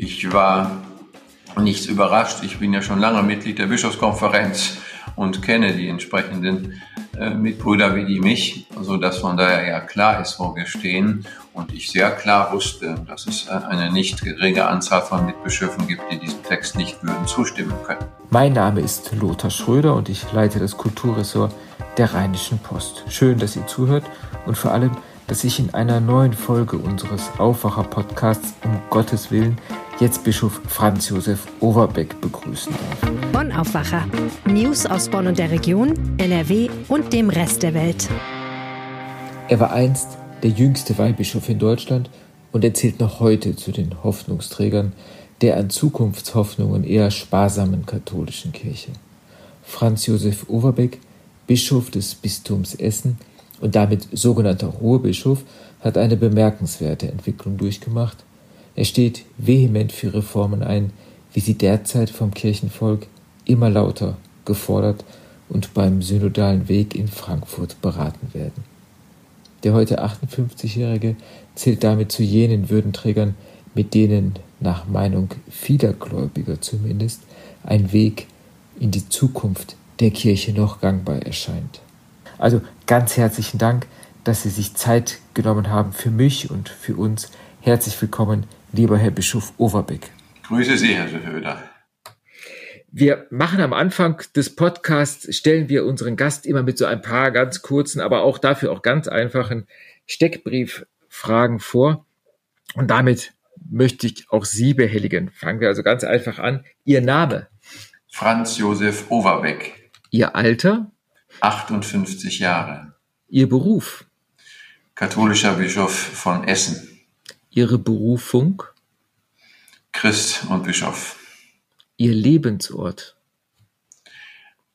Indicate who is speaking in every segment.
Speaker 1: Ich war nichts überrascht. Ich bin ja schon lange Mitglied der Bischofskonferenz und kenne die entsprechenden äh, Mitbrüder wie die mich, so dass von daher ja klar ist, wo wir stehen. Und ich sehr klar wusste, dass es äh, eine nicht geringe Anzahl von Mitbischöfen gibt, die diesem Text nicht würden zustimmen können.
Speaker 2: Mein Name ist Lothar Schröder und ich leite das Kulturressort der Rheinischen Post. Schön, dass ihr zuhört und vor allem, dass ich in einer neuen Folge unseres Aufwacher-Podcasts um Gottes Willen jetzt Bischof Franz Josef Overbeck begrüßen darf.
Speaker 3: Bonn Aufwacher. News aus Bonn und der Region, NRW und dem Rest der Welt.
Speaker 2: Er war einst der jüngste Weihbischof in Deutschland und er zählt noch heute zu den Hoffnungsträgern der an Zukunftshoffnungen eher sparsamen katholischen Kirche. Franz Josef Overbeck, Bischof des Bistums Essen und damit sogenannter Ruhrbischof, hat eine bemerkenswerte Entwicklung durchgemacht er steht vehement für Reformen ein, wie sie derzeit vom Kirchenvolk immer lauter gefordert und beim synodalen Weg in Frankfurt beraten werden. Der heute 58-Jährige zählt damit zu jenen Würdenträgern, mit denen nach Meinung vieler Gläubiger zumindest ein Weg in die Zukunft der Kirche noch gangbar erscheint. Also ganz herzlichen Dank, dass Sie sich Zeit genommen haben für mich und für uns. Herzlich willkommen lieber Herr Bischof Overbeck.
Speaker 1: Grüße Sie, Herr Höder.
Speaker 2: Wir machen am Anfang des Podcasts, stellen wir unseren Gast immer mit so ein paar ganz kurzen, aber auch dafür auch ganz einfachen Steckbrieffragen vor. Und damit möchte ich auch Sie behelligen. Fangen wir also ganz einfach an. Ihr Name?
Speaker 1: Franz Josef Overbeck.
Speaker 2: Ihr Alter?
Speaker 1: 58 Jahre.
Speaker 2: Ihr Beruf?
Speaker 1: Katholischer Bischof von Essen.
Speaker 2: Ihre Berufung?
Speaker 1: Christ und Bischof.
Speaker 2: Ihr Lebensort?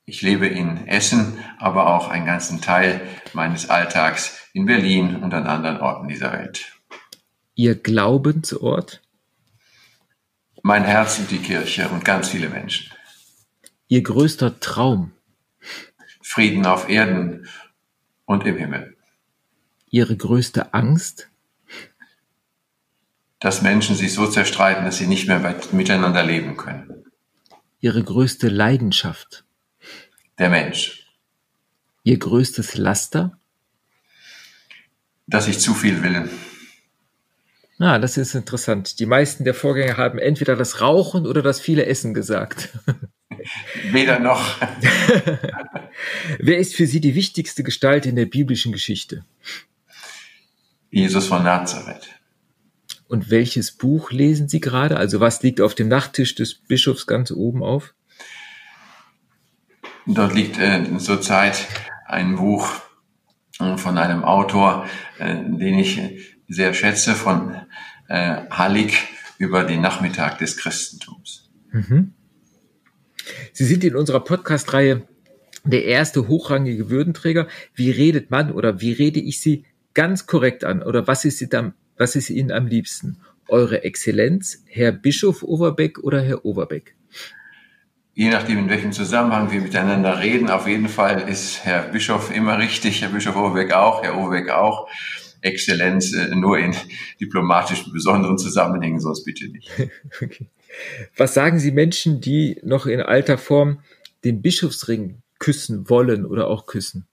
Speaker 1: Ich lebe in Essen, aber auch einen ganzen Teil meines Alltags in Berlin und an anderen Orten dieser Welt.
Speaker 2: Ihr Glaubensort?
Speaker 1: Mein Herz und die Kirche und ganz viele Menschen.
Speaker 2: Ihr größter Traum?
Speaker 1: Frieden auf Erden und im Himmel.
Speaker 2: Ihre größte Angst?
Speaker 1: Dass Menschen sich so zerstreiten, dass sie nicht mehr miteinander leben können.
Speaker 2: Ihre größte Leidenschaft?
Speaker 1: Der Mensch.
Speaker 2: Ihr größtes Laster?
Speaker 1: Dass ich zu viel will.
Speaker 2: Ah, das ist interessant. Die meisten der Vorgänger haben entweder das Rauchen oder das viele Essen gesagt.
Speaker 1: Weder noch.
Speaker 2: Wer ist für Sie die wichtigste Gestalt in der biblischen Geschichte?
Speaker 1: Jesus von Nazareth.
Speaker 2: Und welches Buch lesen Sie gerade? Also was liegt auf dem Nachttisch des Bischofs ganz oben auf?
Speaker 1: Dort liegt äh, zurzeit ein Buch äh, von einem Autor, äh, den ich sehr schätze, von äh, Hallig über den Nachmittag des Christentums. Mhm.
Speaker 2: Sie sind in unserer Podcast-Reihe der erste hochrangige Würdenträger. Wie redet man oder wie rede ich Sie ganz korrekt an? Oder was ist Sie dann was ist Ihnen am liebsten? Eure Exzellenz, Herr Bischof Overbeck oder Herr Overbeck?
Speaker 1: Je nachdem, in welchem Zusammenhang wir miteinander reden, auf jeden Fall ist Herr Bischof immer richtig, Herr Bischof Overbeck auch, Herr Overbeck auch. Exzellenz äh, nur in diplomatischen besonderen Zusammenhängen, sonst bitte nicht.
Speaker 2: okay. Was sagen Sie Menschen, die noch in alter Form den Bischofsring küssen wollen oder auch küssen?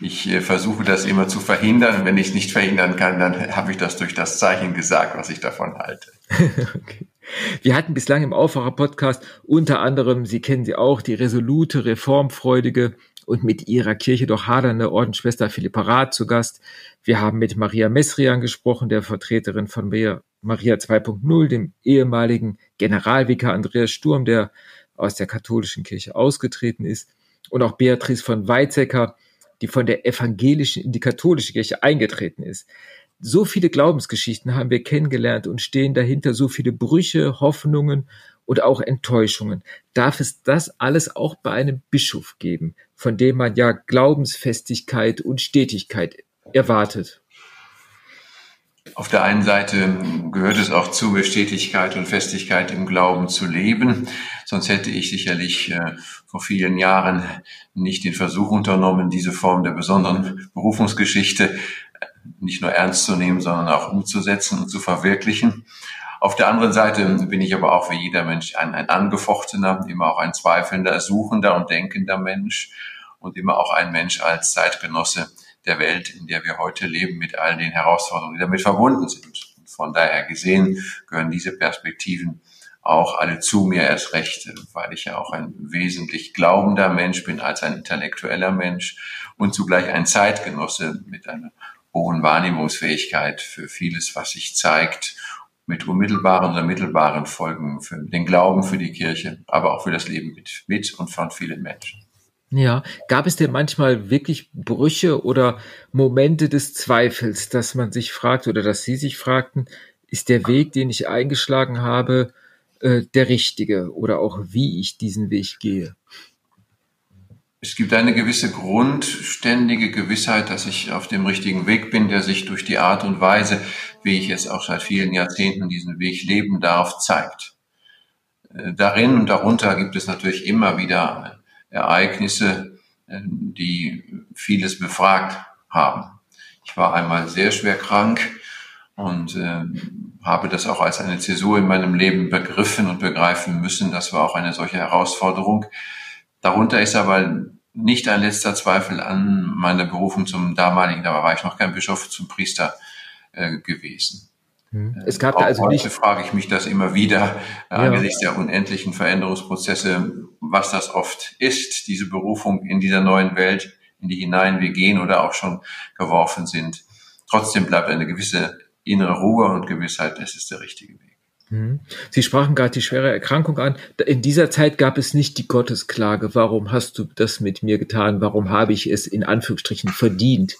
Speaker 1: Ich äh, versuche das immer zu verhindern. Wenn ich es nicht verhindern kann, dann habe ich das durch das Zeichen gesagt, was ich davon halte.
Speaker 2: okay. Wir hatten bislang im Aufwacher-Podcast unter anderem, Sie kennen sie auch, die resolute, reformfreudige und mit ihrer Kirche doch hadernde Ordensschwester Philippa Rath zu Gast. Wir haben mit Maria Messrian gesprochen, der Vertreterin von Maria 2.0, dem ehemaligen Generalvikar Andreas Sturm, der aus der katholischen Kirche ausgetreten ist. Und auch Beatrice von Weizsäcker, die von der evangelischen in die katholische Kirche eingetreten ist. So viele Glaubensgeschichten haben wir kennengelernt und stehen dahinter so viele Brüche, Hoffnungen und auch Enttäuschungen. Darf es das alles auch bei einem Bischof geben, von dem man ja Glaubensfestigkeit und Stetigkeit erwartet?
Speaker 1: Auf der einen Seite gehört es auch zu, Stetigkeit und Festigkeit im Glauben zu leben. Sonst hätte ich sicherlich äh, vor vielen Jahren nicht den Versuch unternommen, diese Form der besonderen Berufungsgeschichte äh, nicht nur ernst zu nehmen, sondern auch umzusetzen und zu verwirklichen. Auf der anderen Seite bin ich aber auch wie jeder Mensch ein, ein angefochtener, immer auch ein zweifelnder, suchender und denkender Mensch und immer auch ein Mensch als Zeitgenosse der Welt, in der wir heute leben, mit all den Herausforderungen, die damit verbunden sind. von daher gesehen gehören diese Perspektiven auch alle zu mir erst recht, weil ich ja auch ein wesentlich glaubender Mensch bin als ein intellektueller Mensch und zugleich ein Zeitgenosse mit einer hohen Wahrnehmungsfähigkeit für vieles, was sich zeigt, mit unmittelbaren oder mittelbaren Folgen für den Glauben, für die Kirche, aber auch für das Leben mit, mit und von vielen Menschen.
Speaker 2: Ja, gab es denn manchmal wirklich Brüche oder Momente des Zweifels, dass man sich fragt oder dass Sie sich fragten, ist der Weg, den ich eingeschlagen habe, äh, der richtige oder auch wie ich diesen Weg gehe?
Speaker 1: Es gibt eine gewisse grundständige Gewissheit, dass ich auf dem richtigen Weg bin, der sich durch die Art und Weise, wie ich jetzt auch seit vielen Jahrzehnten diesen Weg leben darf, zeigt. Äh, darin und darunter gibt es natürlich immer wieder Ereignisse, äh, die vieles befragt haben. Ich war einmal sehr schwer krank und äh, habe das auch als eine Zäsur in meinem Leben begriffen und begreifen müssen. Das war auch eine solche Herausforderung. Darunter ist aber nicht ein letzter Zweifel an meiner Berufung zum damaligen, da war ich noch kein Bischof, zum Priester äh, gewesen.
Speaker 2: Hm. Es gab auch da also
Speaker 1: heute nicht. frage ich mich das immer wieder äh, ja. angesichts der unendlichen Veränderungsprozesse, was das oft ist, diese Berufung in dieser neuen Welt, in die hinein wir gehen oder auch schon geworfen sind. Trotzdem bleibt eine gewisse innere Ruhe und Gewissheit, das ist der richtige Weg.
Speaker 2: Mhm. Sie sprachen gerade die schwere Erkrankung an. In dieser Zeit gab es nicht die Gottesklage. Warum hast du das mit mir getan? Warum habe ich es in Anführungsstrichen verdient?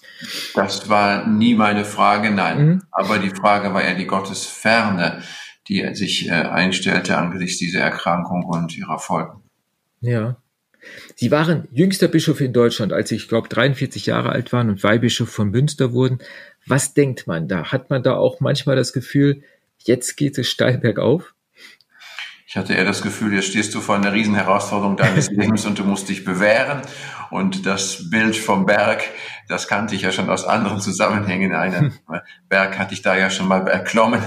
Speaker 1: Das war nie meine Frage, nein. Mhm. Aber die Frage war ja die Gottesferne, die sich äh, einstellte angesichts dieser Erkrankung und ihrer Folgen.
Speaker 2: Ja. Sie waren jüngster Bischof in Deutschland, als Sie, ich glaube, 43 Jahre alt waren und Weihbischof von Münster wurden. Was denkt man da? Hat man da auch manchmal das Gefühl, jetzt geht es steil bergauf?
Speaker 1: Ich hatte eher das Gefühl, jetzt stehst du vor einer riesen Herausforderung deines Lebens und du musst dich bewähren. Und das Bild vom Berg, das kannte ich ja schon aus anderen Zusammenhängen. Einen Berg hatte ich da ja schon mal erklommen,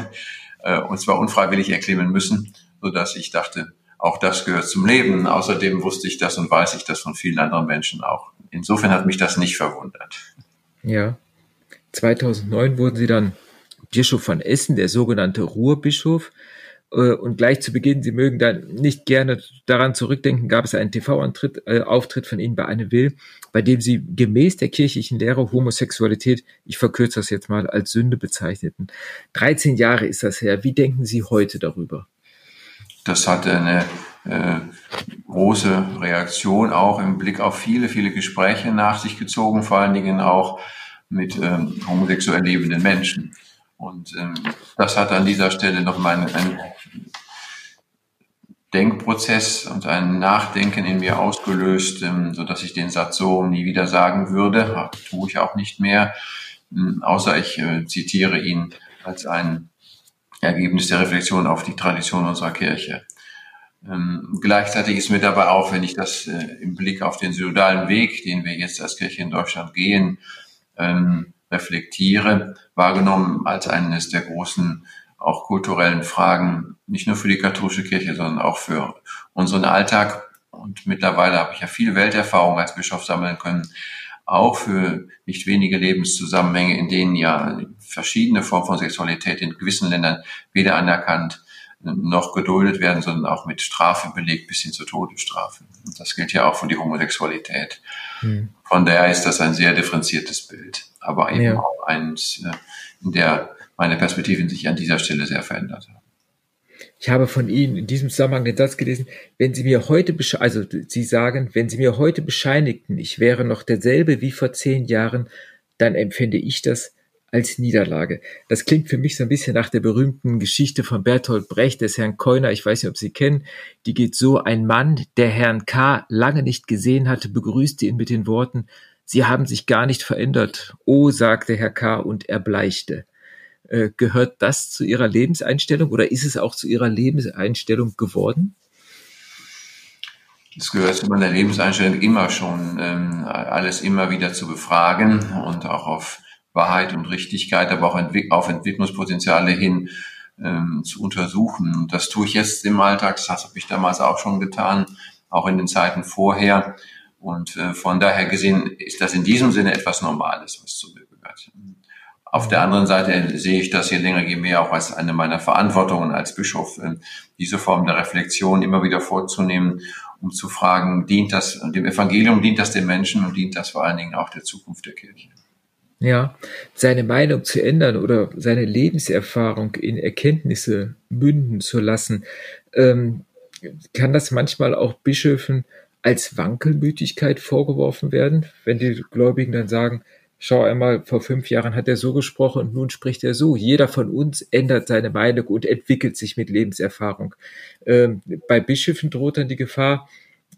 Speaker 1: äh, und zwar unfreiwillig erklimmen müssen, so dass ich dachte, auch das gehört zum Leben. Außerdem wusste ich das und weiß ich das von vielen anderen Menschen auch. Insofern hat mich das nicht verwundert.
Speaker 2: Ja. 2009 wurden Sie dann Bischof von Essen, der sogenannte Ruhrbischof. Äh, und gleich zu Beginn, Sie mögen da nicht gerne daran zurückdenken, gab es einen TV-Auftritt äh, von Ihnen bei Anne Will, bei dem Sie gemäß der kirchlichen Lehre Homosexualität, ich verkürze das jetzt mal, als Sünde bezeichneten. 13 Jahre ist das her. Wie denken Sie heute darüber?
Speaker 1: Das hatte eine äh, große Reaktion auch im Blick auf viele, viele Gespräche nach sich gezogen, vor allen Dingen auch mit ähm, homosexuell lebenden Menschen. Und ähm, das hat an dieser Stelle nochmal einen, einen Denkprozess und ein Nachdenken in mir ausgelöst, ähm, so dass ich den Satz so nie wieder sagen würde. Tue ich auch nicht mehr, ähm, außer ich äh, zitiere ihn als ein Ergebnis der Reflexion auf die Tradition unserer Kirche. Ähm, gleichzeitig ist mir dabei auch, wenn ich das äh, im Blick auf den synodalen Weg, den wir jetzt als Kirche in Deutschland gehen, ähm, reflektiere, wahrgenommen als eines der großen auch kulturellen Fragen, nicht nur für die katholische Kirche, sondern auch für unseren Alltag. Und mittlerweile habe ich ja viel Welterfahrung als Bischof sammeln können, auch für nicht wenige Lebenszusammenhänge, in denen ja verschiedene Formen von Sexualität in gewissen Ländern weder anerkannt noch geduldet werden, sondern auch mit Strafe belegt bis hin zur Todesstrafe. Und das gilt ja auch für die Homosexualität. Mhm. Von daher ist das ein sehr differenziertes Bild, aber eben ja. auch eins, äh, in der meine Perspektiven sich an dieser Stelle sehr verändert haben.
Speaker 2: Ich habe von Ihnen in diesem Zusammenhang den Satz gelesen, wenn Sie mir heute, also Sie sagen, wenn Sie mir heute bescheinigten, ich wäre noch derselbe wie vor zehn Jahren, dann empfände ich das als Niederlage. Das klingt für mich so ein bisschen nach der berühmten Geschichte von Bertolt Brecht, des Herrn Keuner, ich weiß nicht, ob Sie kennen, die geht so, ein Mann, der Herrn K. lange nicht gesehen hatte, begrüßte ihn mit den Worten, Sie haben sich gar nicht verändert. Oh, sagte Herr K. und erbleichte. Äh, gehört das zu Ihrer Lebenseinstellung oder ist es auch zu Ihrer Lebenseinstellung geworden?
Speaker 1: Es gehört zu meiner Lebenseinstellung immer schon, ähm, alles immer wieder zu befragen und auch auf Wahrheit und Richtigkeit, aber auch auf Entwicklungspotenziale hin ähm, zu untersuchen. Und das tue ich jetzt im Alltag, das habe ich damals auch schon getan, auch in den Zeiten vorher. Und äh, von daher gesehen ist das in diesem Sinne etwas Normales, was zu mir gehört. Auf der anderen Seite sehe ich das je länger, je mehr auch als eine meiner Verantwortungen als Bischof, äh, diese Form der Reflexion immer wieder vorzunehmen, um zu fragen, dient das dem Evangelium, dient das den Menschen und dient das vor allen Dingen auch der Zukunft der Kirche?
Speaker 2: Ja, seine Meinung zu ändern oder seine Lebenserfahrung in Erkenntnisse münden zu lassen, ähm, kann das manchmal auch Bischöfen als Wankelmütigkeit vorgeworfen werden, wenn die Gläubigen dann sagen, schau einmal, vor fünf Jahren hat er so gesprochen und nun spricht er so. Jeder von uns ändert seine Meinung und entwickelt sich mit Lebenserfahrung. Ähm, bei Bischöfen droht dann die Gefahr,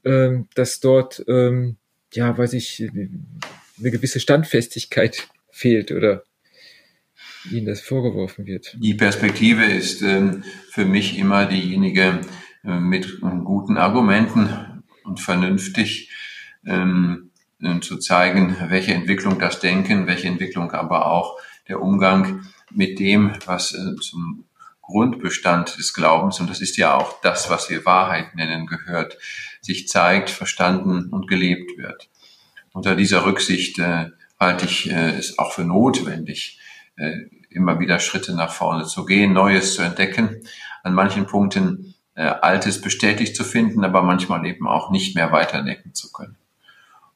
Speaker 2: ähm, dass dort, ähm, ja, weiß ich, eine gewisse Standfestigkeit fehlt oder ihnen das vorgeworfen wird.
Speaker 1: Die Perspektive ist ähm, für mich immer diejenige äh, mit guten Argumenten und vernünftig ähm, äh, zu zeigen, welche Entwicklung das Denken, welche Entwicklung aber auch der Umgang mit dem, was äh, zum Grundbestand des Glaubens, und das ist ja auch das, was wir Wahrheit nennen, gehört, sich zeigt, verstanden und gelebt wird. Unter dieser Rücksicht äh, halte ich äh, es auch für notwendig, äh, immer wieder Schritte nach vorne zu gehen, Neues zu entdecken, an manchen Punkten äh, Altes bestätigt zu finden, aber manchmal eben auch nicht mehr weiterdenken zu können.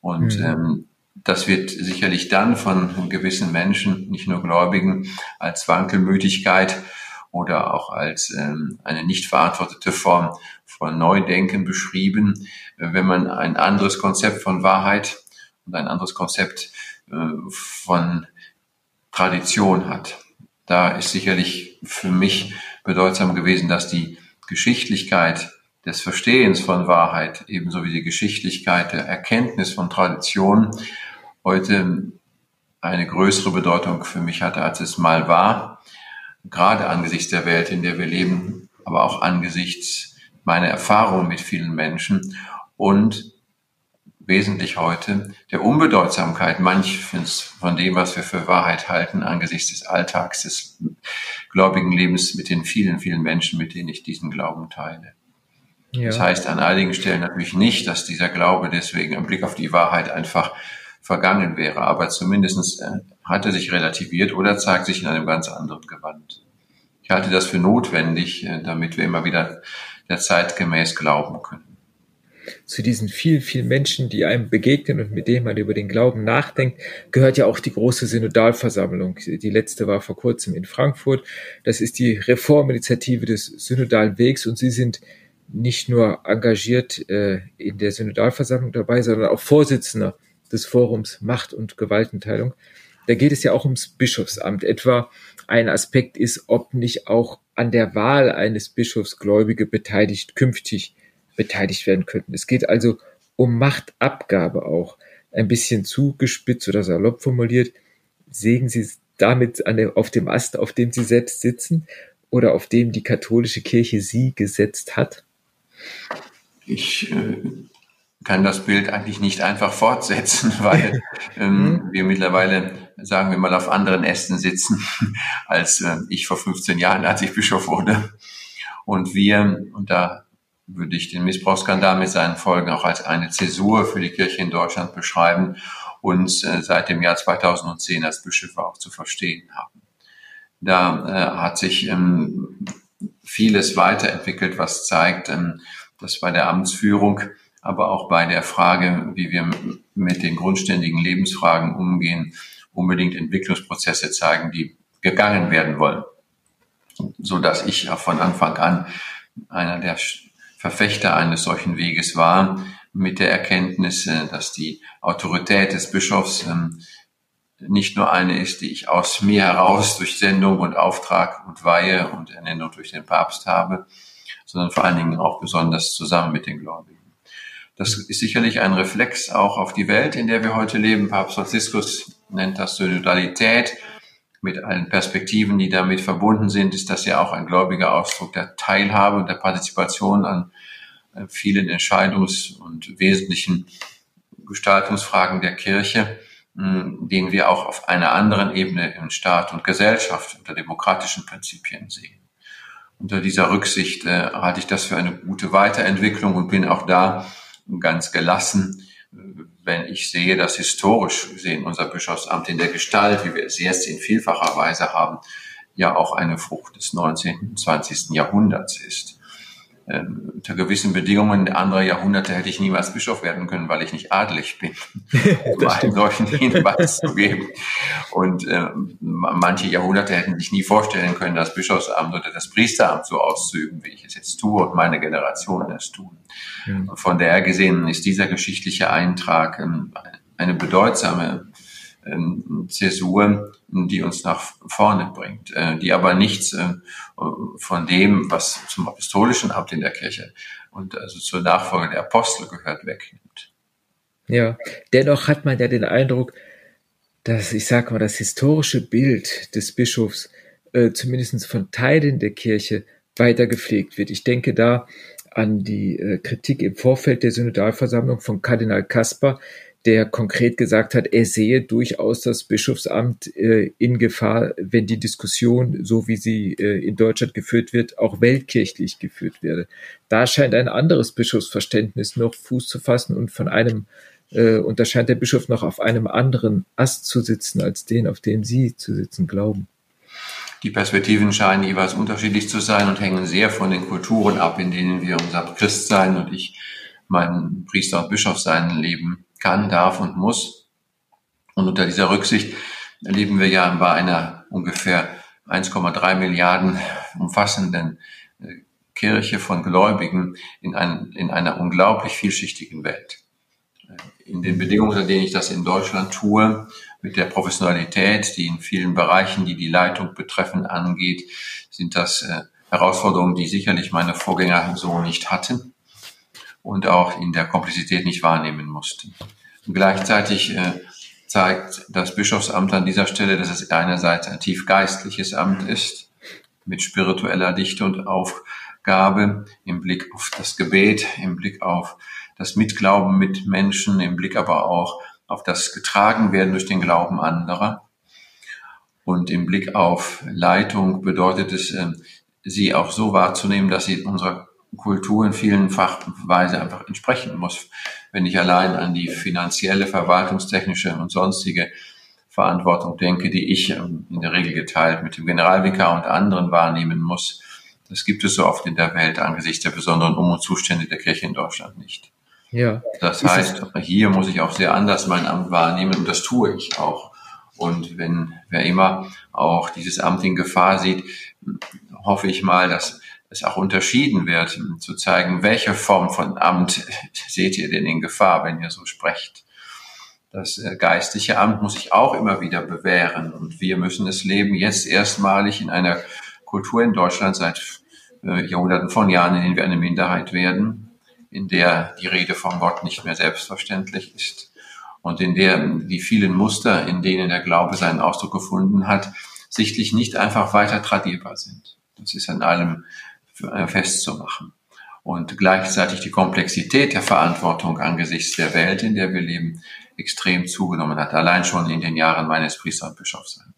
Speaker 1: Und mhm. ähm, das wird sicherlich dann von gewissen Menschen, nicht nur Gläubigen, als Wankelmütigkeit oder auch als ähm, eine nicht verantwortete Form von Neudenken beschrieben, wenn man ein anderes Konzept von Wahrheit und ein anderes Konzept äh, von Tradition hat. Da ist sicherlich für mich bedeutsam gewesen, dass die Geschichtlichkeit des Verstehens von Wahrheit ebenso wie die Geschichtlichkeit der Erkenntnis von Tradition heute eine größere Bedeutung für mich hatte, als es mal war. Gerade angesichts der Welt, in der wir leben, aber auch angesichts meiner Erfahrung mit vielen Menschen und wesentlich heute der Unbedeutsamkeit manches von dem, was wir für Wahrheit halten, angesichts des Alltags, des gläubigen Lebens mit den vielen, vielen Menschen, mit denen ich diesen Glauben teile. Ja. Das heißt an einigen Stellen natürlich nicht, dass dieser Glaube deswegen im Blick auf die Wahrheit einfach vergangen wäre, aber zumindest äh, hat er sich relativiert oder zeigt sich in einem ganz anderen Gewand. Ich halte das für notwendig, äh, damit wir immer wieder der Zeit gemäß glauben können
Speaker 2: zu diesen vielen, vielen Menschen, die einem begegnen und mit denen man über den Glauben nachdenkt, gehört ja auch die große Synodalversammlung. Die letzte war vor kurzem in Frankfurt. Das ist die Reforminitiative des Synodalen Wegs und Sie sind nicht nur engagiert äh, in der Synodalversammlung dabei, sondern auch Vorsitzender des Forums Macht und Gewaltenteilung. Da geht es ja auch ums Bischofsamt. Etwa ein Aspekt ist, ob nicht auch an der Wahl eines Bischofs Gläubige beteiligt künftig beteiligt werden könnten. Es geht also um Machtabgabe auch. Ein bisschen zugespitzt oder salopp formuliert. Sägen Sie damit an der, auf dem Ast, auf dem Sie selbst sitzen oder auf dem die katholische Kirche Sie gesetzt hat?
Speaker 1: Ich äh, kann das Bild eigentlich nicht einfach fortsetzen, weil ähm, mhm. wir mittlerweile, sagen wir mal, auf anderen Ästen sitzen als äh, ich vor 15 Jahren, als ich Bischof wurde. Und wir, und da würde ich den Missbrauchsskandal mit seinen Folgen auch als eine Zäsur für die Kirche in Deutschland beschreiben und äh, seit dem Jahr 2010 als Bischöfe auch zu verstehen haben. Da äh, hat sich ähm, vieles weiterentwickelt, was zeigt, ähm, dass bei der Amtsführung, aber auch bei der Frage, wie wir mit den grundständigen Lebensfragen umgehen, unbedingt Entwicklungsprozesse zeigen, die gegangen werden wollen. So dass ich von Anfang an einer der Verfechter eines solchen Weges war, mit der Erkenntnis, dass die Autorität des Bischofs ähm, nicht nur eine ist, die ich aus mir heraus durch Sendung und Auftrag und Weihe und Ernennung durch den Papst habe, sondern vor allen Dingen auch besonders zusammen mit den Gläubigen. Das ist sicherlich ein Reflex auch auf die Welt, in der wir heute leben. Papst Franziskus nennt das Synodalität mit allen Perspektiven, die damit verbunden sind, ist das ja auch ein gläubiger Ausdruck der Teilhabe und der Partizipation an äh, vielen Entscheidungs- und wesentlichen Gestaltungsfragen der Kirche, den wir auch auf einer anderen Ebene in Staat und Gesellschaft unter demokratischen Prinzipien sehen. unter dieser Rücksicht äh, halte ich das für eine gute Weiterentwicklung und bin auch da ganz gelassen, wenn ich sehe, dass historisch gesehen unser Bischofsamt in der Gestalt, wie wir es jetzt in vielfacher Weise haben, ja auch eine Frucht des 19. und 20. Jahrhunderts ist. Ähm, unter gewissen Bedingungen anderer Jahrhunderte hätte ich niemals Bischof werden können, weil ich nicht adelig bin, um einen solchen Hinweis zu geben. Und äh, manche Jahrhunderte hätten sich nie vorstellen können, das Bischofsamt oder das Priesteramt so auszuüben, wie ich es jetzt tue und meine Generationen es tun. Mhm. Von daher gesehen ist dieser geschichtliche Eintrag ähm, eine bedeutsame ähm, Zäsur, die uns nach vorne bringt, äh, die aber nichts äh, von dem, was zum apostolischen Amt in der Kirche und also zur Nachfolge der Apostel gehört, wegnimmt.
Speaker 2: Ja, dennoch hat man ja den Eindruck, dass, ich sage mal, das historische Bild des Bischofs äh, zumindest von Teilen der Kirche weiter gepflegt wird. Ich denke da an die äh, Kritik im Vorfeld der Synodalversammlung von Kardinal Kasper, der konkret gesagt hat, er sehe durchaus das Bischofsamt äh, in Gefahr, wenn die Diskussion, so wie sie äh, in Deutschland geführt wird, auch weltkirchlich geführt werde. Da scheint ein anderes Bischofsverständnis noch Fuß zu fassen und von einem äh, und da scheint der Bischof noch auf einem anderen Ast zu sitzen, als den, auf dem Sie zu sitzen glauben.
Speaker 1: Die Perspektiven scheinen jeweils unterschiedlich zu sein und hängen sehr von den Kulturen ab, in denen wir unser Christsein und ich mein Priester und Bischof sein leben kann, darf und muss. Und unter dieser Rücksicht leben wir ja bei einer ungefähr 1,3 Milliarden umfassenden äh, Kirche von Gläubigen in, ein, in einer unglaublich vielschichtigen Welt. Äh, in den Bedingungen, unter denen ich das in Deutschland tue, mit der Professionalität, die in vielen Bereichen, die die Leitung betreffen, angeht, sind das äh, Herausforderungen, die sicherlich meine Vorgänger so nicht hatten und auch in der Komplexität nicht wahrnehmen mussten. Und gleichzeitig äh, zeigt das Bischofsamt an dieser Stelle, dass es einerseits ein tief geistliches Amt ist, mit spiritueller Dichte und Aufgabe im Blick auf das Gebet, im Blick auf das Mitglauben mit Menschen, im Blick aber auch auf das getragen werden durch den Glauben anderer. Und im Blick auf Leitung bedeutet es, äh, sie auch so wahrzunehmen, dass sie unserer Kultur in vielen Fachweise einfach entsprechen muss. Wenn ich allein an die finanzielle, verwaltungstechnische und sonstige Verantwortung denke, die ich ähm, in der Regel geteilt mit dem Generalvikar und anderen wahrnehmen muss, das gibt es so oft in der Welt angesichts der besonderen Um- und Zustände der Kirche in Deutschland nicht. Ja. Das heißt, hier muss ich auch sehr anders mein Amt wahrnehmen und das tue ich auch. Und wenn wer immer auch dieses Amt in Gefahr sieht, hoffe ich mal, dass es auch unterschieden wird, zu zeigen, welche Form von Amt seht ihr denn in Gefahr, wenn ihr so sprecht. Das äh, geistliche Amt muss sich auch immer wieder bewähren und wir müssen es leben, jetzt erstmalig in einer Kultur in Deutschland seit äh, Jahrhunderten von Jahren, in denen wir eine Minderheit werden, in der die Rede von Gott nicht mehr selbstverständlich ist und in der die vielen Muster, in denen der Glaube seinen Ausdruck gefunden hat, sichtlich nicht einfach weiter tradierbar sind. Das ist an allem festzumachen. Und gleichzeitig die Komplexität der Verantwortung angesichts der Welt, in der wir leben, extrem zugenommen hat. Allein schon in den Jahren meines Priester- und Bischofsseins.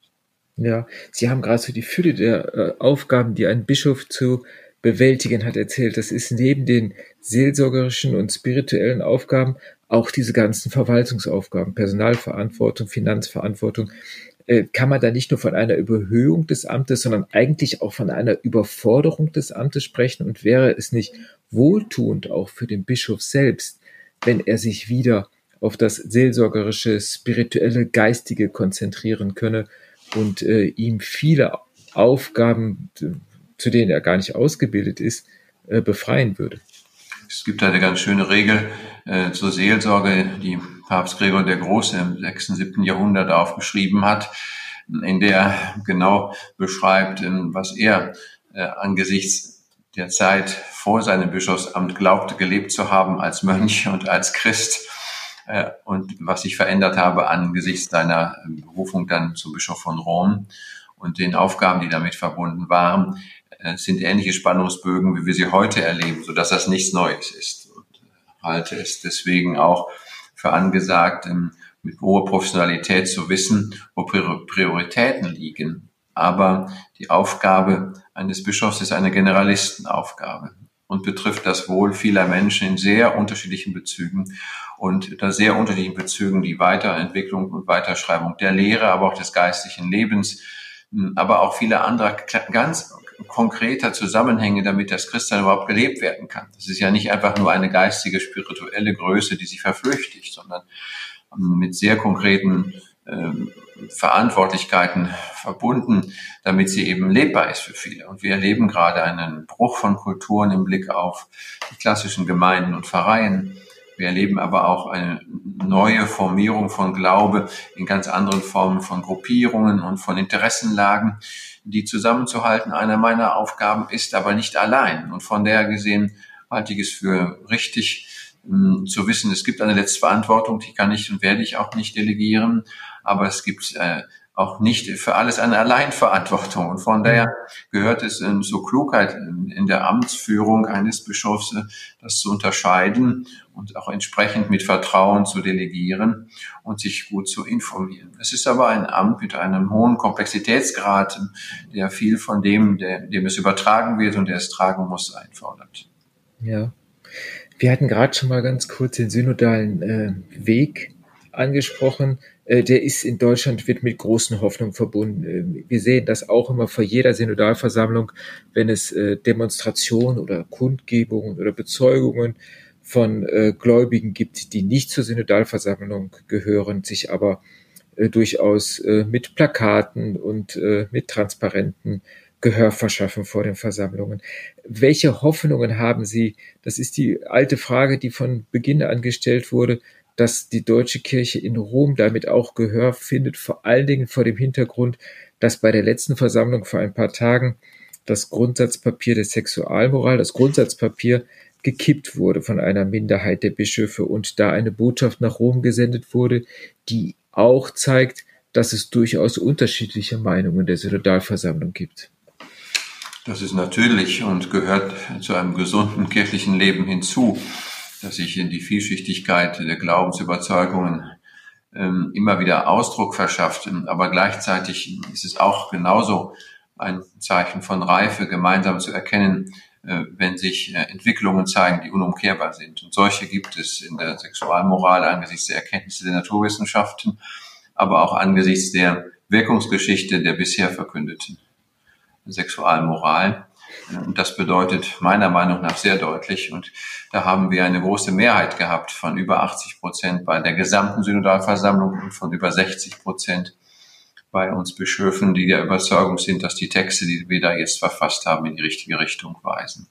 Speaker 2: Ja, Sie haben gerade so die Fülle der äh, Aufgaben, die ein Bischof zu bewältigen hat, erzählt. Das ist neben den seelsorgerischen und spirituellen Aufgaben auch diese ganzen Verwaltungsaufgaben, Personalverantwortung, Finanzverantwortung, äh, kann man da nicht nur von einer Überhöhung des Amtes, sondern eigentlich auch von einer Überforderung des Amtes sprechen? Und wäre es nicht wohltuend auch für den Bischof selbst, wenn er sich wieder auf das seelsorgerische, spirituelle, geistige konzentrieren könne und äh, ihm viele Aufgaben, zu denen er gar nicht ausgebildet ist, äh, befreien würde?
Speaker 1: Es gibt eine ganz schöne Regel äh, zur Seelsorge, die Papst Gregor der Große im 6., 7. Jahrhundert aufgeschrieben hat, in der genau beschreibt, ähm, was er äh, angesichts der Zeit vor seinem Bischofsamt glaubte, gelebt zu haben als Mönch und als Christ äh, und was sich verändert habe angesichts seiner ähm, Berufung dann zum Bischof von Rom und den Aufgaben, die damit verbunden waren, sind ähnliche Spannungsbögen, wie wir sie heute erleben, so dass das nichts Neues ist. Und halte es deswegen auch für angesagt, mit hoher Professionalität zu wissen, wo Prioritäten liegen, Aber die Aufgabe eines Bischofs ist eine Generalistenaufgabe und betrifft das Wohl vieler Menschen in sehr unterschiedlichen Bezügen und unter sehr unterschiedlichen Bezügen die Weiterentwicklung und Weiterschreibung der Lehre, aber auch des geistlichen Lebens, aber auch viele andere ganz konkreter Zusammenhänge, damit das Christsein überhaupt gelebt werden kann. Das ist ja nicht einfach nur eine geistige, spirituelle Größe, die sich verflüchtigt, sondern mit sehr konkreten ähm, Verantwortlichkeiten verbunden, damit sie eben lebbar ist für viele. Und wir erleben gerade einen Bruch von Kulturen im Blick auf die klassischen Gemeinden und Pfarreien. Wir erleben aber auch eine neue Formierung von Glaube in ganz anderen Formen von Gruppierungen und von Interessenlagen, die zusammenzuhalten einer meiner Aufgaben ist, aber nicht allein. Und von der gesehen halte ich es für richtig, hm, zu wissen, es gibt eine letzte Verantwortung, die kann ich und werde ich auch nicht delegieren, aber es gibt äh, auch nicht für alles eine Alleinverantwortung. Und von daher gehört es in zur Klugheit in der Amtsführung eines Bischofs, äh, das zu unterscheiden und auch entsprechend mit Vertrauen zu delegieren und sich gut zu informieren. Es ist aber ein Amt mit einem hohen Komplexitätsgrad, der viel von dem, der, dem es übertragen wird und der es tragen muss, einfordert.
Speaker 2: Ja. Wir hatten gerade schon mal ganz kurz den synodalen äh, Weg angesprochen. Äh, der ist in Deutschland, wird mit großen Hoffnungen verbunden. Äh, wir sehen das auch immer vor jeder Synodalversammlung, wenn es äh, Demonstrationen oder Kundgebungen oder Bezeugungen von äh, Gläubigen gibt, die nicht zur Synodalversammlung gehören, sich aber durchaus mit Plakaten und mit Transparenten Gehör verschaffen vor den Versammlungen. Welche Hoffnungen haben Sie? Das ist die alte Frage, die von Beginn an gestellt wurde, dass die deutsche Kirche in Rom damit auch Gehör findet, vor allen Dingen vor dem Hintergrund, dass bei der letzten Versammlung vor ein paar Tagen das Grundsatzpapier der Sexualmoral, das Grundsatzpapier gekippt wurde von einer Minderheit der Bischöfe und da eine Botschaft nach Rom gesendet wurde, die auch zeigt, dass es durchaus unterschiedliche Meinungen der Synodalversammlung gibt.
Speaker 1: Das ist natürlich und gehört zu einem gesunden kirchlichen Leben hinzu, dass sich in die Vielschichtigkeit der Glaubensüberzeugungen ähm, immer wieder Ausdruck verschafft. Aber gleichzeitig ist es auch genauso ein Zeichen von Reife, gemeinsam zu erkennen, äh, wenn sich äh, Entwicklungen zeigen, die unumkehrbar sind. Und solche gibt es in der Sexualmoral angesichts der Erkenntnisse der Naturwissenschaften, aber auch angesichts der Wirkungsgeschichte der bisher verkündeten. Sexualmoral. Und das bedeutet meiner Meinung nach sehr deutlich. Und da haben wir eine große Mehrheit gehabt von über 80 Prozent bei der gesamten Synodalversammlung und von über 60 Prozent bei uns Bischöfen, die der Überzeugung sind, dass die Texte, die wir da jetzt verfasst haben, in die richtige Richtung weisen.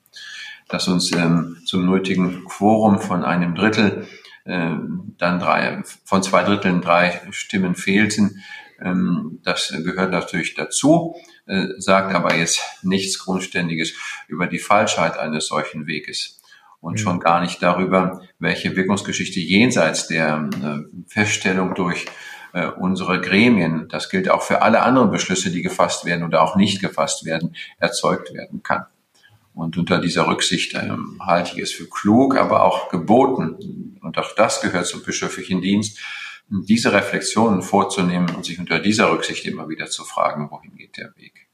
Speaker 1: Dass uns ähm, zum nötigen Quorum von einem Drittel ähm, dann drei, von zwei Dritteln drei Stimmen fehlten, ähm, das gehört natürlich dazu. Äh, sagt aber jetzt nichts Grundständiges über die Falschheit eines solchen Weges. Und schon gar nicht darüber, welche Wirkungsgeschichte jenseits der äh, Feststellung durch äh, unsere Gremien, das gilt auch für alle anderen Beschlüsse, die gefasst werden oder auch nicht gefasst werden, erzeugt werden kann. Und unter dieser Rücksicht ähm, halte ich es für klug, aber auch geboten, und auch das gehört zum bischöflichen Dienst, diese Reflexionen vorzunehmen und sich unter dieser Rücksicht immer wieder zu fragen, wohin geht der Weg.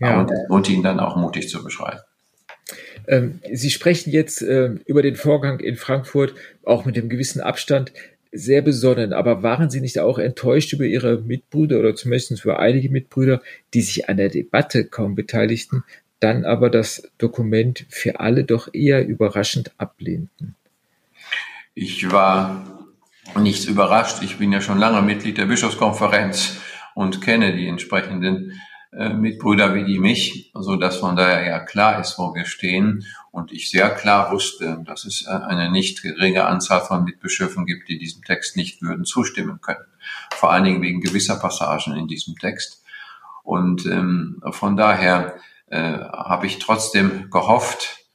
Speaker 1: Ja. Und, und ihn dann auch mutig zu beschreiben.
Speaker 2: Ähm, Sie sprechen jetzt äh, über den Vorgang in Frankfurt, auch mit dem gewissen Abstand, sehr besonnen. Aber waren Sie nicht auch enttäuscht über Ihre Mitbrüder oder zumindest über einige Mitbrüder, die sich an der Debatte kaum beteiligten, dann aber das Dokument für alle doch eher überraschend ablehnten?
Speaker 1: Ich war nichts überrascht. Ich bin ja schon lange Mitglied der Bischofskonferenz und kenne die entsprechenden äh, Mitbrüder wie die mich, so dass von daher ja klar ist, wo wir stehen und ich sehr klar wusste, dass es äh, eine nicht geringe Anzahl von Mitbischöfen gibt, die diesem Text nicht würden zustimmen können. Vor allen Dingen wegen gewisser Passagen in diesem Text. Und ähm, von daher äh, habe ich trotzdem gehofft,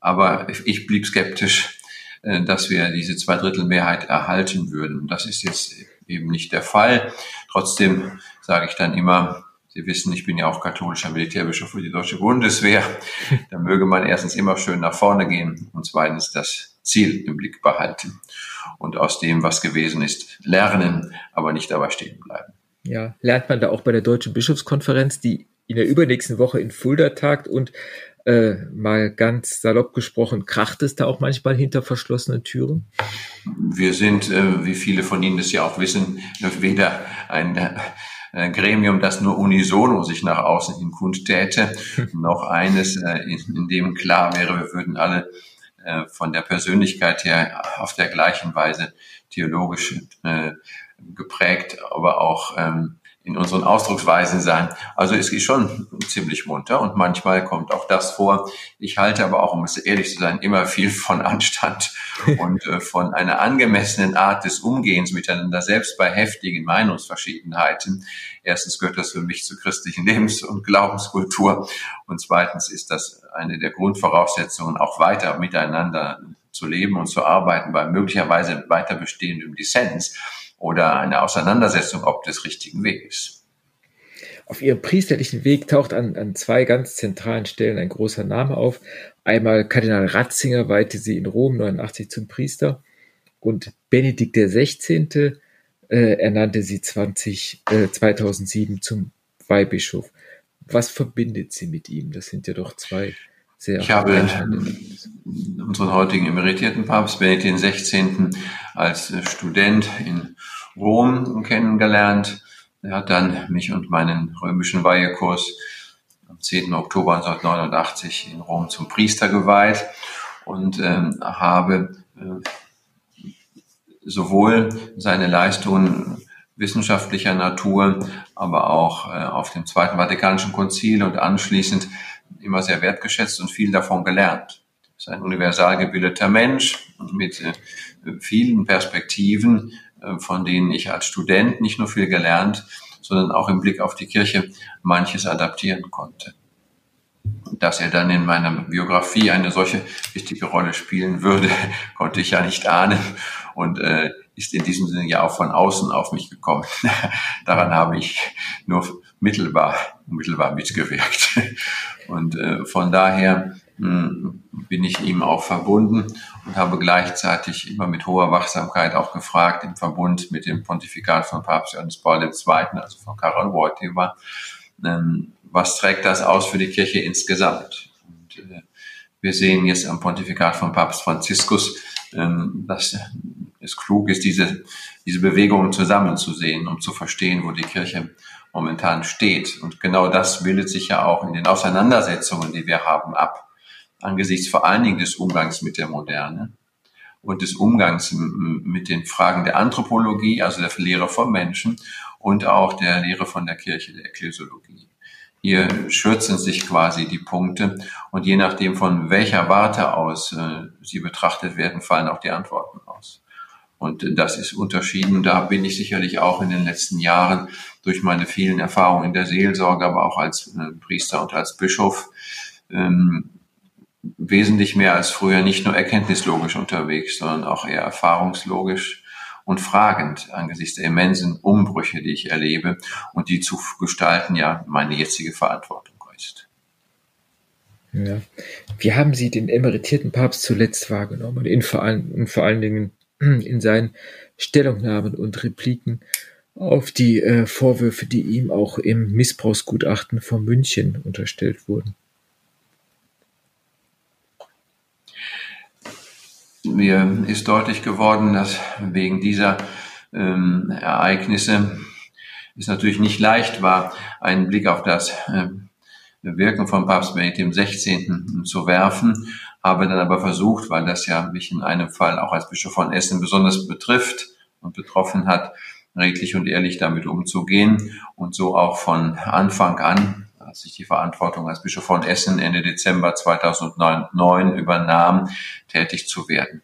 Speaker 1: aber ich blieb skeptisch, äh, dass wir diese Zweidrittelmehrheit erhalten würden. Das ist jetzt eben nicht der Fall. Trotzdem sage ich dann immer, Sie wissen, ich bin ja auch katholischer Militärbischof für die deutsche Bundeswehr. Da möge man erstens immer schön nach vorne gehen und zweitens das Ziel im Blick behalten und aus dem, was gewesen ist, lernen, aber nicht dabei stehen bleiben.
Speaker 2: Ja, lernt man da auch bei der Deutschen Bischofskonferenz, die in der übernächsten Woche in Fulda tagt und äh, mal ganz salopp gesprochen, kracht es da auch manchmal hinter verschlossenen Türen?
Speaker 1: Wir sind, äh, wie viele von Ihnen das ja auch wissen, weder ein äh, Gremium, das nur unisono sich nach außen hin kundtäte, noch eines, äh, in, dem klar wäre, wir würden alle äh, von der Persönlichkeit her auf der gleichen Weise theologisch äh, geprägt, aber auch ähm, in unseren Ausdrucksweisen sein. Also es ist schon ziemlich munter und manchmal kommt auch das vor. Ich halte aber auch, um es ehrlich zu sein, immer viel von Anstand und äh, von einer angemessenen Art des Umgehens miteinander, selbst bei heftigen Meinungsverschiedenheiten. Erstens gehört das für mich zur christlichen Lebens- und Glaubenskultur und zweitens ist das eine der Grundvoraussetzungen, auch weiter miteinander zu leben und zu arbeiten bei möglicherweise weiter bestehendem Dissens oder eine Auseinandersetzung ob des richtigen Weges.
Speaker 2: Auf ihrem priesterlichen Weg taucht an, an zwei ganz zentralen Stellen ein großer Name auf. Einmal Kardinal Ratzinger weihte sie in Rom 89 zum Priester und Benedikt XVI. Äh, ernannte sie 20, äh, 2007 zum Weihbischof. Was verbindet sie mit ihm? Das sind ja doch zwei sehr
Speaker 1: Ich habe unseren heutigen emeritierten Papst Benedikt XVI. als Student in Rom kennengelernt. Er hat dann mich und meinen römischen Weihekurs am 10. Oktober 1989 in Rom zum Priester geweiht und ähm, habe äh, sowohl seine Leistungen wissenschaftlicher Natur, aber auch äh, auf dem Zweiten Vatikanischen Konzil und anschließend immer sehr wertgeschätzt und viel davon gelernt. Er ist ein universal gebildeter Mensch mit äh, vielen Perspektiven, äh, von denen ich als Student nicht nur viel gelernt, sondern auch im Blick auf die Kirche manches adaptieren konnte. dass er dann in meiner Biografie eine solche wichtige Rolle spielen würde, konnte ich ja nicht ahnen und äh, ist in diesem Sinne ja auch von außen auf mich gekommen. Daran habe ich nur mittelbar, mittelbar mitgewirkt. Und äh, von daher mh, hm, bin ich ihm auch verbunden und habe gleichzeitig immer mit hoher Wachsamkeit auch gefragt im Verbund mit dem Pontifikat von Papst Johannes Paul II., also von Karol Wojtyła, ähm, was trägt das aus für die Kirche insgesamt? Und, äh, wir sehen jetzt am Pontifikat von Papst Franziskus, ähm, dass es klug ist, diese, diese Bewegungen zusammenzusehen, um zu verstehen, wo die Kirche momentan steht. Und genau das bildet sich ja auch in den Auseinandersetzungen, die wir haben, ab. Angesichts vor allen Dingen des Umgangs mit der Moderne und des Umgangs mit den Fragen der Anthropologie, also der Lehre vom Menschen und auch der Lehre von der Kirche, der Ekklesiologie. Hier schürzen sich quasi die Punkte und je nachdem von welcher Warte aus äh, sie betrachtet werden, fallen auch die Antworten aus. Und das ist unterschieden. Da bin ich sicherlich auch in den letzten Jahren durch meine vielen Erfahrungen in der Seelsorge, aber auch als äh, Priester und als Bischof ähm, wesentlich mehr als früher nicht nur erkenntnislogisch unterwegs, sondern auch eher erfahrungslogisch und fragend angesichts der immensen Umbrüche, die ich erlebe und die zu gestalten ja meine jetzige Verantwortung ist.
Speaker 2: Ja. Wie haben Sie den emeritierten Papst zuletzt wahrgenommen? In vor, allen, vor allen Dingen in seinen Stellungnahmen und Repliken auf die äh, Vorwürfe, die ihm auch im Missbrauchsgutachten von München unterstellt wurden.
Speaker 1: Mir ist deutlich geworden, dass wegen dieser ähm, Ereignisse es natürlich nicht leicht war, einen Blick auf das äh, Wirken von Papst Benedikt XVI. zu werfen habe dann aber versucht, weil das ja mich in einem Fall auch als Bischof von Essen besonders betrifft und betroffen hat, redlich und ehrlich damit umzugehen und so auch von Anfang an, als ich die Verantwortung als Bischof von Essen Ende Dezember 2009 übernahm, tätig zu werden.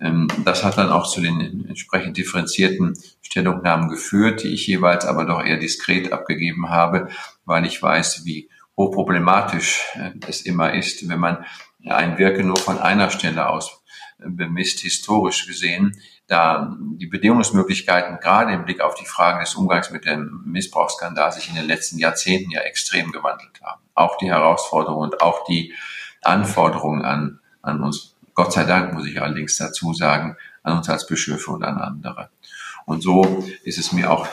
Speaker 1: Ähm, das hat dann auch zu den entsprechend differenzierten Stellungnahmen geführt, die ich jeweils aber doch eher diskret abgegeben habe, weil ich weiß, wie hochproblematisch äh, es immer ist, wenn man ein Wirken nur von einer Stelle aus äh, bemisst, historisch gesehen, da die Bedingungsmöglichkeiten gerade im Blick auf die Frage des Umgangs mit dem Missbrauchsskandal sich in den letzten Jahrzehnten ja extrem gewandelt haben. Auch die Herausforderungen und auch die Anforderungen an, an uns, Gott sei Dank muss ich allerdings dazu sagen, an uns als Bischöfe und an andere. Und so ist es mir auch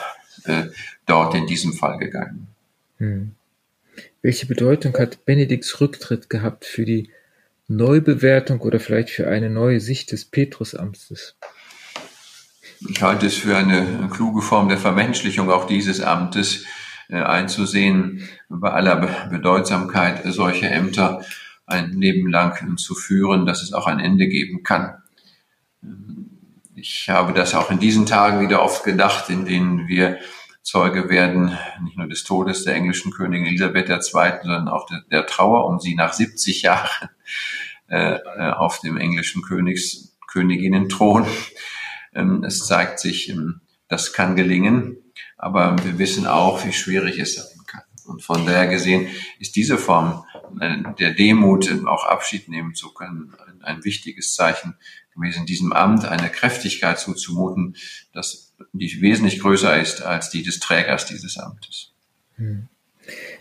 Speaker 1: äh, dort in diesem Fall gegangen. Hm.
Speaker 2: Welche Bedeutung hat Benedikts Rücktritt gehabt für die Neubewertung oder vielleicht für eine neue Sicht des Petrusamtes?
Speaker 1: Ich halte es für eine kluge Form der Vermenschlichung auch dieses Amtes äh, einzusehen, bei aller Bedeutsamkeit solcher Ämter ein Leben lang zu führen, dass es auch ein Ende geben kann. Ich habe das auch in diesen Tagen wieder oft gedacht, in denen wir Zeuge werden, nicht nur des Todes der englischen Königin Elisabeth II., sondern auch der, der Trauer um sie nach 70 Jahren äh, äh, auf dem englischen Königs, Königinnenthron. Ähm, es zeigt sich, ähm, das kann gelingen, aber wir wissen auch, wie schwierig es sein kann. Und von daher gesehen ist diese Form äh, der Demut, auch Abschied nehmen zu können, ein, ein wichtiges Zeichen gewesen, diesem Amt eine Kräftigkeit zuzumuten, dass die wesentlich größer ist als die des Trägers dieses Amtes. Hm.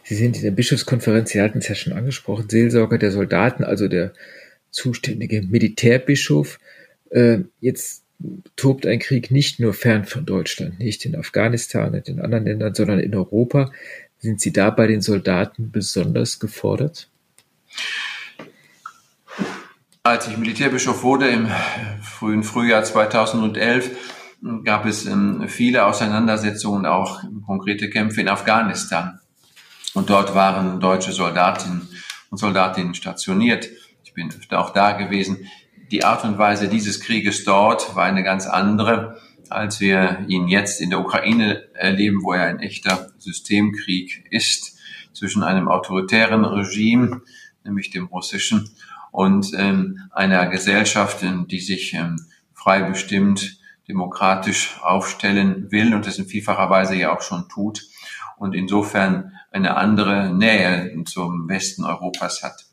Speaker 2: Sie sind in der Bischofskonferenz, Sie hatten es ja schon angesprochen, Seelsorger der Soldaten, also der zuständige Militärbischof. Äh, jetzt tobt ein Krieg nicht nur fern von Deutschland, nicht in Afghanistan und in anderen Ländern, sondern in Europa. Sind Sie da bei den Soldaten besonders gefordert?
Speaker 1: Als ich Militärbischof wurde im frühen Frühjahr 2011, gab es ähm, viele Auseinandersetzungen, auch konkrete Kämpfe in Afghanistan. Und dort waren deutsche Soldatinnen und Soldatinnen stationiert. Ich bin öfter auch da gewesen. Die Art und Weise dieses Krieges dort war eine ganz andere, als wir ihn jetzt in der Ukraine erleben, wo er ein echter Systemkrieg ist zwischen einem autoritären Regime, nämlich dem russischen, und ähm, einer Gesellschaft, die sich ähm, frei bestimmt demokratisch aufstellen will und das in vielfacher Weise ja auch schon tut und insofern eine andere Nähe zum Westen Europas hat.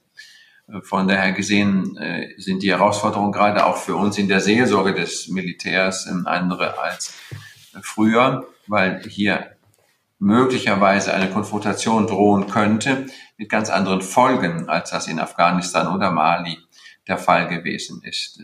Speaker 1: Von daher gesehen äh, sind die Herausforderungen gerade auch für uns in der Seelsorge des Militärs andere als früher, weil hier möglicherweise eine Konfrontation drohen könnte mit ganz anderen Folgen, als das in Afghanistan oder Mali der Fall gewesen ist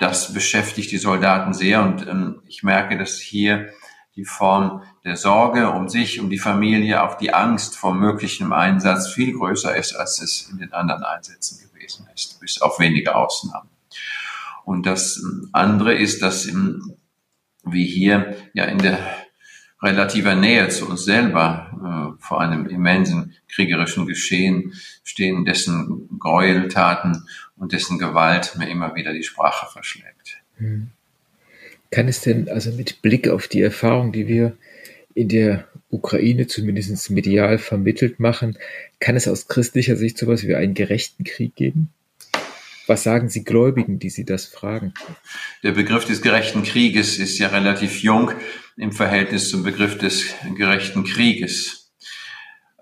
Speaker 1: das beschäftigt die Soldaten sehr und ähm, ich merke, dass hier die Form der Sorge um sich, um die Familie, auch die Angst vor möglichem Einsatz viel größer ist, als es in den anderen Einsätzen gewesen ist, bis auf wenige Ausnahmen. Und das ähm, andere ist, dass ähm, wir hier ja in der relativer Nähe zu uns selber äh, vor einem immensen kriegerischen Geschehen stehen, dessen Gräueltaten und dessen Gewalt mir immer wieder die Sprache verschlägt. Hm.
Speaker 2: Kann es denn also mit Blick auf die Erfahrung, die wir in der Ukraine zumindest medial vermittelt machen, kann es aus christlicher Sicht sowas wie einen gerechten Krieg geben? Was sagen Sie Gläubigen, die Sie das fragen?
Speaker 1: Der Begriff des gerechten Krieges ist ja relativ jung im Verhältnis zum Begriff des gerechten Krieges.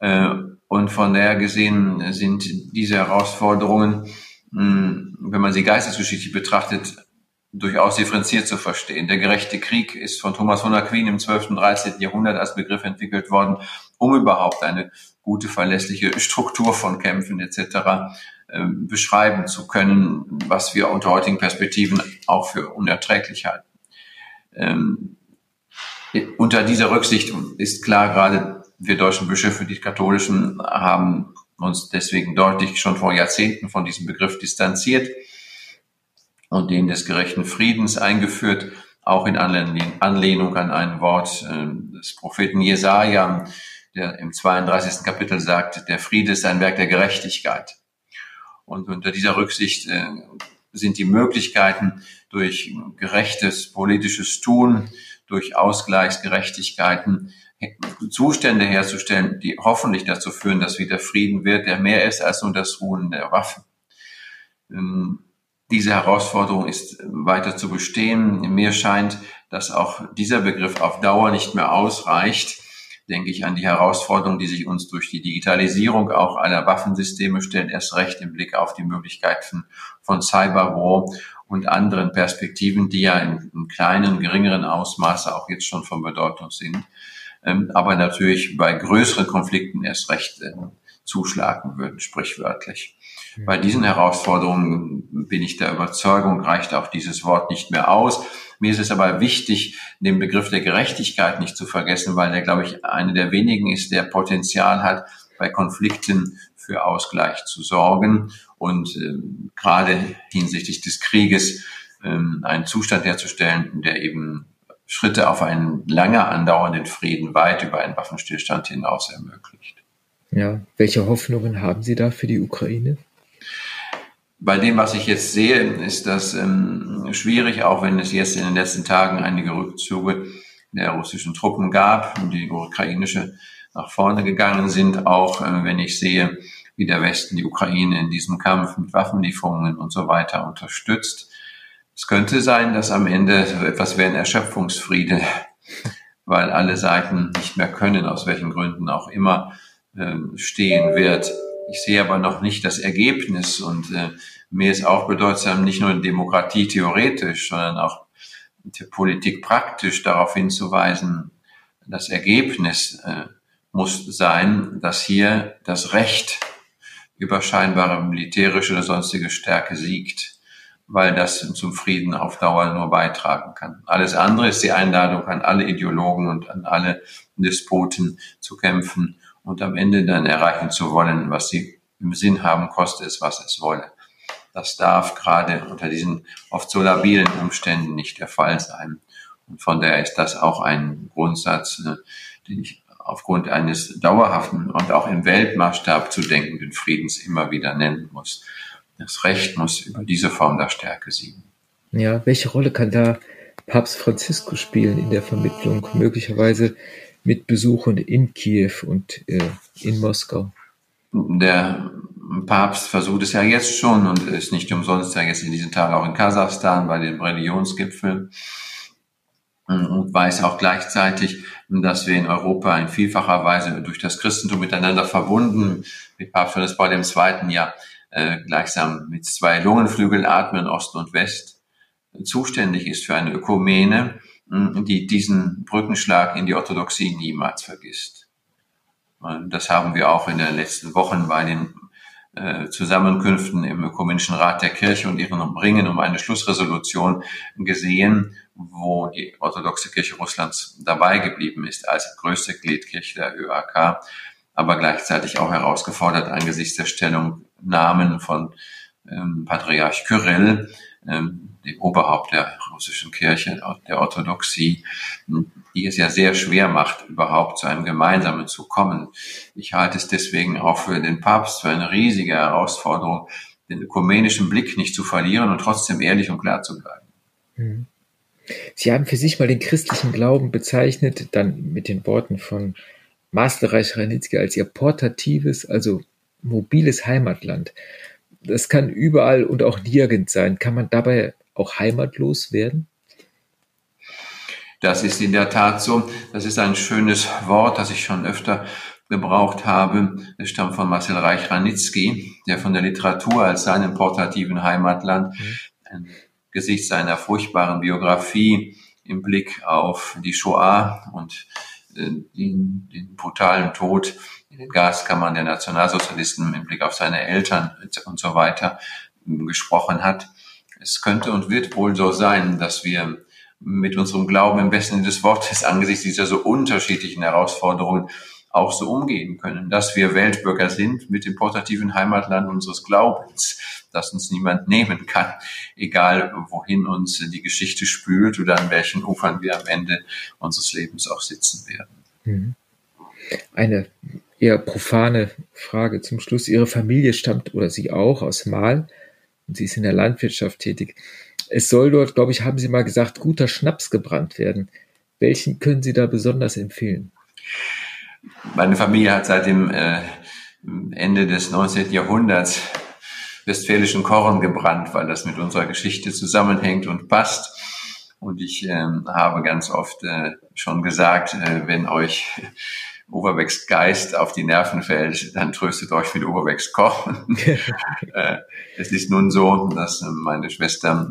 Speaker 1: Äh, und von daher gesehen sind diese Herausforderungen, wenn man sie geistesgeschichtlich betrachtet, durchaus differenziert zu verstehen. Der gerechte Krieg ist von Thomas von Aquin im 12. und 13. Jahrhundert als Begriff entwickelt worden, um überhaupt eine gute, verlässliche Struktur von Kämpfen etc. Ähm, beschreiben zu können, was wir unter heutigen Perspektiven auch für unerträglich halten. Ähm, unter dieser Rücksicht ist klar, gerade wir deutschen Bischöfe, die katholischen, haben uns deswegen deutlich schon vor Jahrzehnten von diesem Begriff distanziert und den des gerechten Friedens eingeführt, auch in Anlehnung an ein Wort äh, des Propheten Jesaja, der im 32. Kapitel sagt, der Friede ist ein Werk der Gerechtigkeit. Und unter dieser Rücksicht äh, sind die Möglichkeiten durch gerechtes politisches Tun, durch Ausgleichsgerechtigkeiten Zustände herzustellen, die hoffentlich dazu führen, dass wieder Frieden wird, der mehr ist als nur das Ruhen der Waffen. Ähm, diese Herausforderung ist weiter zu bestehen. Mir scheint, dass auch dieser Begriff auf Dauer nicht mehr ausreicht. Denke ich an die Herausforderung, die sich uns durch die Digitalisierung auch aller Waffensysteme stellt, erst recht im Blick auf die Möglichkeiten von Cyberwar und anderen Perspektiven, die ja in, in kleinen, geringeren Ausmaße auch jetzt schon von Bedeutung sind, ähm, aber natürlich bei größeren Konflikten erst recht äh, zuschlagen würden, sprichwörtlich. Bei diesen Herausforderungen bin ich der Überzeugung, reicht auch dieses Wort nicht mehr aus. Mir ist es aber wichtig, den Begriff der Gerechtigkeit nicht zu vergessen, weil der, glaube ich, eine der wenigen ist, der Potenzial hat, bei Konflikten für Ausgleich zu sorgen und äh, gerade hinsichtlich des Krieges äh, einen Zustand herzustellen, der eben Schritte auf einen lange andauernden Frieden weit über einen Waffenstillstand hinaus ermöglicht.
Speaker 2: Ja, welche Hoffnungen haben Sie da für die Ukraine?
Speaker 1: Bei dem, was ich jetzt sehe, ist das ähm, schwierig, auch wenn es jetzt in den letzten Tagen einige Rückzüge der russischen Truppen gab und die ukrainische nach vorne gegangen sind, auch äh, wenn ich sehe, wie der Westen die Ukraine in diesem Kampf mit Waffenlieferungen und so weiter unterstützt. Es könnte sein, dass am Ende so etwas wie ein Erschöpfungsfriede, weil alle Seiten nicht mehr können, aus welchen Gründen auch immer, ähm, stehen wird. Ich sehe aber noch nicht das Ergebnis und äh, mir ist auch bedeutsam, nicht nur Demokratie theoretisch, sondern auch Politik praktisch darauf hinzuweisen, das Ergebnis äh, muss sein, dass hier das Recht über scheinbare militärische oder sonstige Stärke siegt, weil das zum Frieden auf Dauer nur beitragen kann. Alles andere ist die Einladung an alle Ideologen und an alle Despoten zu kämpfen und am Ende dann erreichen zu wollen, was sie im Sinn haben, koste es, was es wolle. Das darf gerade unter diesen oft so labilen Umständen nicht der Fall sein. Und von daher ist das auch ein Grundsatz, äh, den ich aufgrund eines dauerhaften und auch im Weltmaßstab zu denkenden Friedens immer wieder nennen muss. Das Recht muss über diese Form der Stärke siegen.
Speaker 2: Ja, welche Rolle kann da Papst Franziskus spielen in der Vermittlung, möglicherweise mit Besuchen in Kiew und äh, in Moskau?
Speaker 1: Der Papst versucht es ja jetzt schon und ist nicht umsonst ja jetzt in diesen Tagen auch in Kasachstan bei dem Religionsgipfel und weiß auch gleichzeitig, dass wir in Europa in vielfacher Weise durch das Christentum miteinander verbunden, mit Papst Johannes Paul II. ja äh, gleichsam mit zwei Lungenflügeln atmen, Ost und West, zuständig ist für eine Ökumene, die diesen Brückenschlag in die Orthodoxie niemals vergisst. Und das haben wir auch in den letzten Wochen bei den äh, Zusammenkünften im Ökumenischen Rat der Kirche und ihren Ringen um eine Schlussresolution gesehen, wo die orthodoxe Kirche Russlands dabei geblieben ist als größte Gliedkirche der ÖAK, aber gleichzeitig auch herausgefordert angesichts der Stellungnahmen von ähm, Patriarch Kyrill, ähm, dem Oberhaupt der russischen Kirche, der Orthodoxie, die es ja sehr schwer macht, überhaupt zu einem Gemeinsamen zu kommen. Ich halte es deswegen auch für den Papst für eine riesige Herausforderung, den ökumenischen Blick nicht zu verlieren und trotzdem ehrlich und klar zu bleiben.
Speaker 2: Mhm. Sie haben für sich mal den christlichen Glauben bezeichnet, dann mit den Worten von Masterreich Ranitzky als ihr portatives, also mobiles Heimatland. Das kann überall und auch nirgends sein. Kann man dabei auch heimatlos werden?
Speaker 1: Das ist in der Tat so. Das ist ein schönes Wort, das ich schon öfter gebraucht habe. Es stammt von Marcel Reich-Ranitzky, der von der Literatur als seinem portativen Heimatland mhm angesichts seiner furchtbaren Biografie im Blick auf die Shoah und äh, den, den brutalen Tod in den Gaskammern der Nationalsozialisten im Blick auf seine Eltern und so weiter gesprochen hat. Es könnte und wird wohl so sein, dass wir mit unserem Glauben im besten Sinne des Wortes angesichts dieser so unterschiedlichen Herausforderungen auch so umgehen können, dass wir Weltbürger sind mit dem portativen Heimatland unseres Glaubens, das uns niemand nehmen kann, egal wohin uns die Geschichte spült oder an welchen Ufern wir am Ende unseres Lebens auch sitzen werden. Mhm.
Speaker 2: Eine eher profane Frage zum Schluss. Ihre Familie stammt oder Sie auch aus Mal und sie ist in der Landwirtschaft tätig. Es soll dort, glaube ich, haben Sie mal gesagt, guter Schnaps gebrannt werden. Welchen können Sie da besonders empfehlen?
Speaker 1: Meine Familie hat seit dem äh, Ende des 19. Jahrhunderts westfälischen Korn gebrannt, weil das mit unserer Geschichte zusammenhängt und passt. Und ich ähm, habe ganz oft äh, schon gesagt, äh, wenn euch Overwecks Geist auf die Nerven fällt, dann tröstet euch mit Overwecks Korn. äh, es ist nun so, dass meine Schwester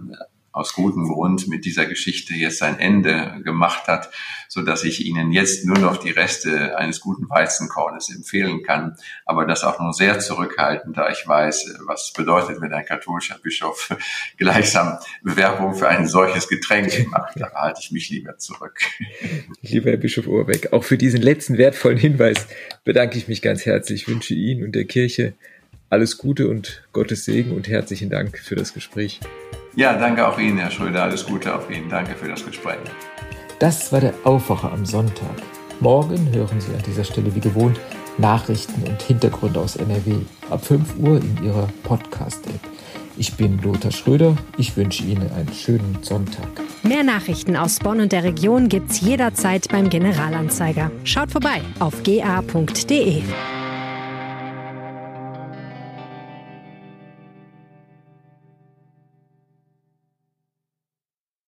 Speaker 1: aus gutem Grund mit dieser Geschichte jetzt sein Ende gemacht hat, so dass ich Ihnen jetzt nur noch die Reste eines guten Weizenkornes empfehlen kann, aber das auch nur sehr zurückhaltend, da ich weiß, was bedeutet, wenn ein katholischer Bischof gleichsam Bewerbung für ein solches Getränk macht. Da halte ich mich lieber zurück.
Speaker 2: Lieber Herr Bischof Ohrbeck, auch für diesen letzten wertvollen Hinweis bedanke ich mich ganz herzlich. Ich wünsche Ihnen und der Kirche alles Gute und Gottes Segen und herzlichen Dank für das Gespräch.
Speaker 1: Ja, danke auch Ihnen, Herr Schröder. Alles Gute auf Ihnen. Danke für das Gespräch.
Speaker 2: Das war der Aufwacher am Sonntag. Morgen hören Sie an dieser Stelle wie gewohnt Nachrichten und Hintergründe aus NRW ab 5 Uhr in Ihrer Podcast-App. Ich bin Lothar Schröder. Ich wünsche Ihnen einen schönen Sonntag.
Speaker 3: Mehr Nachrichten aus Bonn und der Region gibt's jederzeit beim Generalanzeiger. Schaut vorbei auf ga.de.